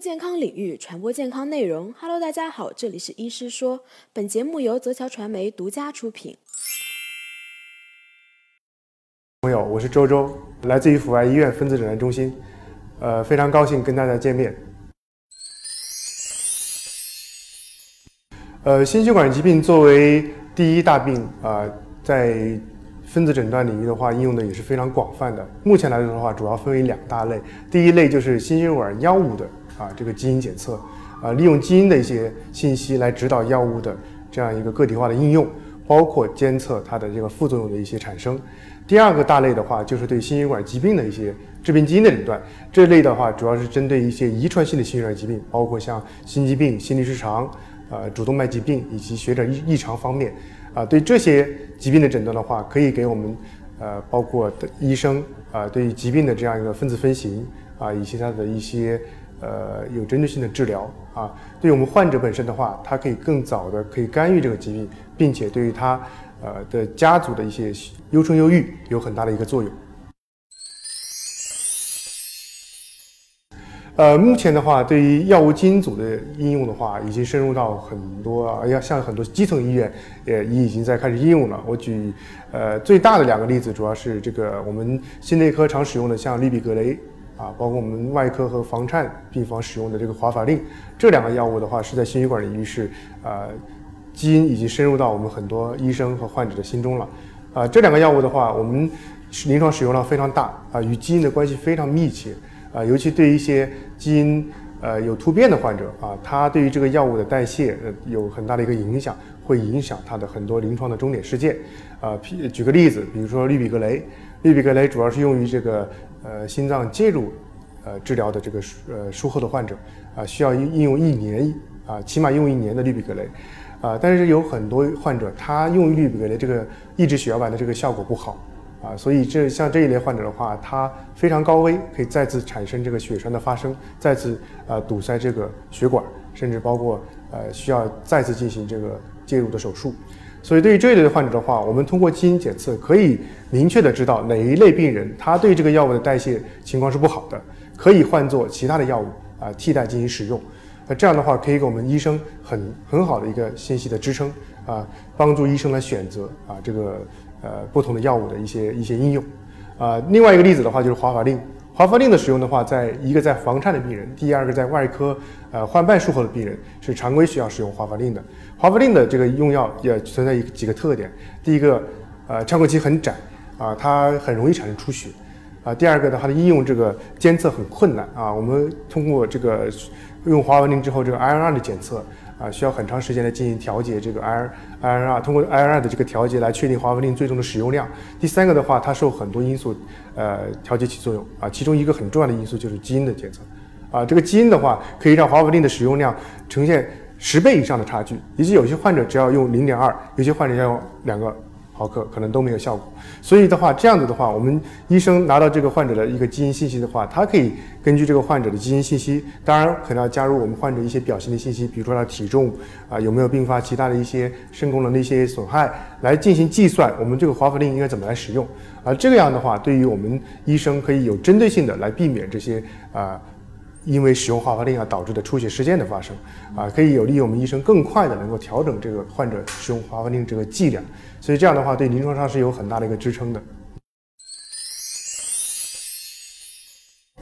健康领域，传播健康内容。Hello，大家好，这里是医师说。本节目由泽桥传媒独家出品。朋友，我是周周，来自于阜外医院分子诊断中心。呃，非常高兴跟大家见面。呃，心血管疾病作为第一大病啊，在分子诊断领域的话，应用的也是非常广泛的。目前来说的话，主要分为两大类。第一类就是心血管药物的啊这个基因检测，啊利用基因的一些信息来指导药物的这样一个个体化的应用，包括监测它的这个副作用的一些产生。第二个大类的话，就是对心血管疾病的一些致病基因的诊断。这类的话，主要是针对一些遗传性的心血管疾病，包括像心肌病、心律失常。呃，主动脉疾病以及血管异异常方面，啊，对这些疾病的诊断的话，可以给我们，呃，包括的医生啊，对于疾病的这样一个分子分型啊，以及它的一些呃有针对性的治疗啊，对于我们患者本身的话，它可以更早的可以干预这个疾病，并且对于他呃的家族的一些优生优育有很大的一个作用。呃，目前的话，对于药物基因组的应用的话，已经深入到很多，啊，要像很多基层医院也也已经在开始应用了。我举呃最大的两个例子，主要是这个我们心内科常使用的像氯吡格雷啊，包括我们外科和房颤病房使用的这个华法令，这两个药物的话是在心血管领域是呃基因已经深入到我们很多医生和患者的心中了。啊，这两个药物的话，我们临床使用量非常大啊，与基因的关系非常密切。啊，尤其对一些基因呃有突变的患者啊，他对于这个药物的代谢呃有很大的一个影响，会影响他的很多临床的终点事件。啊，举个例子，比如说氯吡格雷，氯吡格雷主要是用于这个呃心脏介入呃治疗的这个呃术后的患者啊，需要应用一年啊，起码用一年的氯吡格雷啊，但是有很多患者他用氯吡格雷这个抑制血小板的这个效果不好。啊，所以这像这一类患者的话，他非常高危，可以再次产生这个血栓的发生，再次呃堵塞这个血管，甚至包括呃需要再次进行这个介入的手术。所以对于这一类的患者的话，我们通过基因检测可以明确的知道哪一类病人他对这个药物的代谢情况是不好的，可以换做其他的药物啊替代进行使用。那这样的话可以给我们医生很很好的一个信息的支撑啊，帮助医生来选择啊这个。呃，不同的药物的一些一些应用，啊，另外一个例子的话就是华法令。华法令的使用的话，在一个在房颤的病人，第二个在外科呃换瓣术后的病人是常规需要使用华法令的。华法令的这个用药也存在一几个特点，第一个，呃，畅过期很窄，啊，它很容易产生出血，啊，第二个呢，它的应用这个监测很困难，啊，我们通过这个用华法令之后，这个 INR 的检测。啊，需要很长时间来进行调节这个 IR I R R，通过 I R R 的这个调节来确定华法令最终的使用量。第三个的话，它受很多因素呃调节起作用啊，其中一个很重要的因素就是基因的检测啊，这个基因的话可以让华法令的使用量呈现十倍以上的差距，以及有些患者只要用零点二，有些患者要用两个。毫克可能都没有效果，所以的话，这样子的话，我们医生拿到这个患者的一个基因信息的话，他可以根据这个患者的基因信息，当然可能要加入我们患者一些表现的信息，比如说他体重啊，有没有并发其他的一些肾功能的一些损害，来进行计算，我们这个华法令应该怎么来使用啊？这个样的话，对于我们医生可以有针对性的来避免这些啊。因为使用华法令而导致的出血事件的发生，啊，可以有利于我们医生更快的能够调整这个患者使用华法令这个剂量，所以这样的话对临床上是有很大的一个支撑的。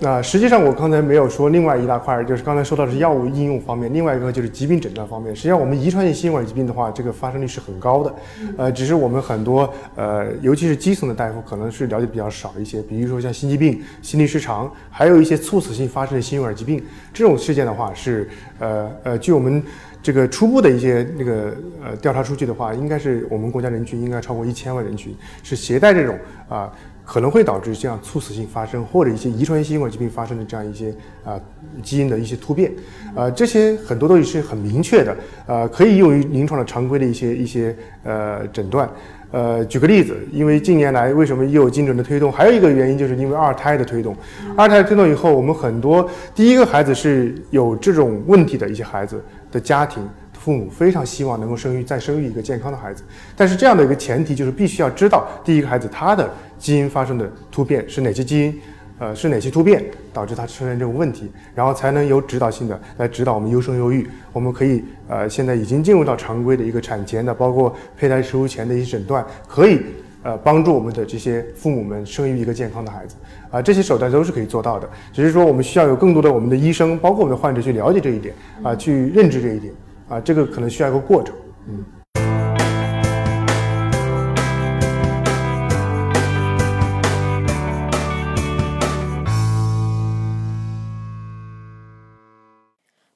那实际上我刚才没有说另外一大块，就是刚才说到的是药物应用方面，另外一个就是疾病诊断方面。实际上我们遗传性心血管疾病的话，这个发生率是很高的，呃，只是我们很多呃，尤其是基层的大夫可能是了解比较少一些。比如说像心肌病、心律失常，还有一些猝死性发生的心血管疾病，这种事件的话是呃呃，据我们这个初步的一些那个呃调查数据的话，应该是我们国家人群应该超过一千万人群是携带这种啊。可能会导致这样猝死性发生或者一些遗传性心血管疾病发生的这样一些啊基因的一些突变，呃，这些很多都是很明确的，呃，可以用于临床的常规的一些一些呃诊断。呃，举个例子，因为近年来为什么又有精准的推动？还有一个原因就是因为二胎的推动。二胎推动以后，我们很多第一个孩子是有这种问题的一些孩子的家庭。父母非常希望能够生育再生育一个健康的孩子，但是这样的一个前提就是必须要知道第一个孩子他的基因发生的突变是哪些基因，呃是哪些突变导致他出现这种问题，然后才能有指导性的来指导我们优生优育。我们可以呃现在已经进入到常规的一个产前的，包括胚胎植入前的一些诊断，可以呃帮助我们的这些父母们生育一个健康的孩子。啊，这些手段都是可以做到的，只是说我们需要有更多的我们的医生，包括我们的患者去了解这一点啊，去认知这一点啊，这个可能需要一个过程，嗯。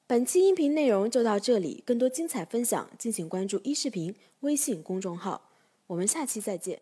本期音频内容就到这里，更多精彩分享，敬请关注“一视频”微信公众号。我们下期再见。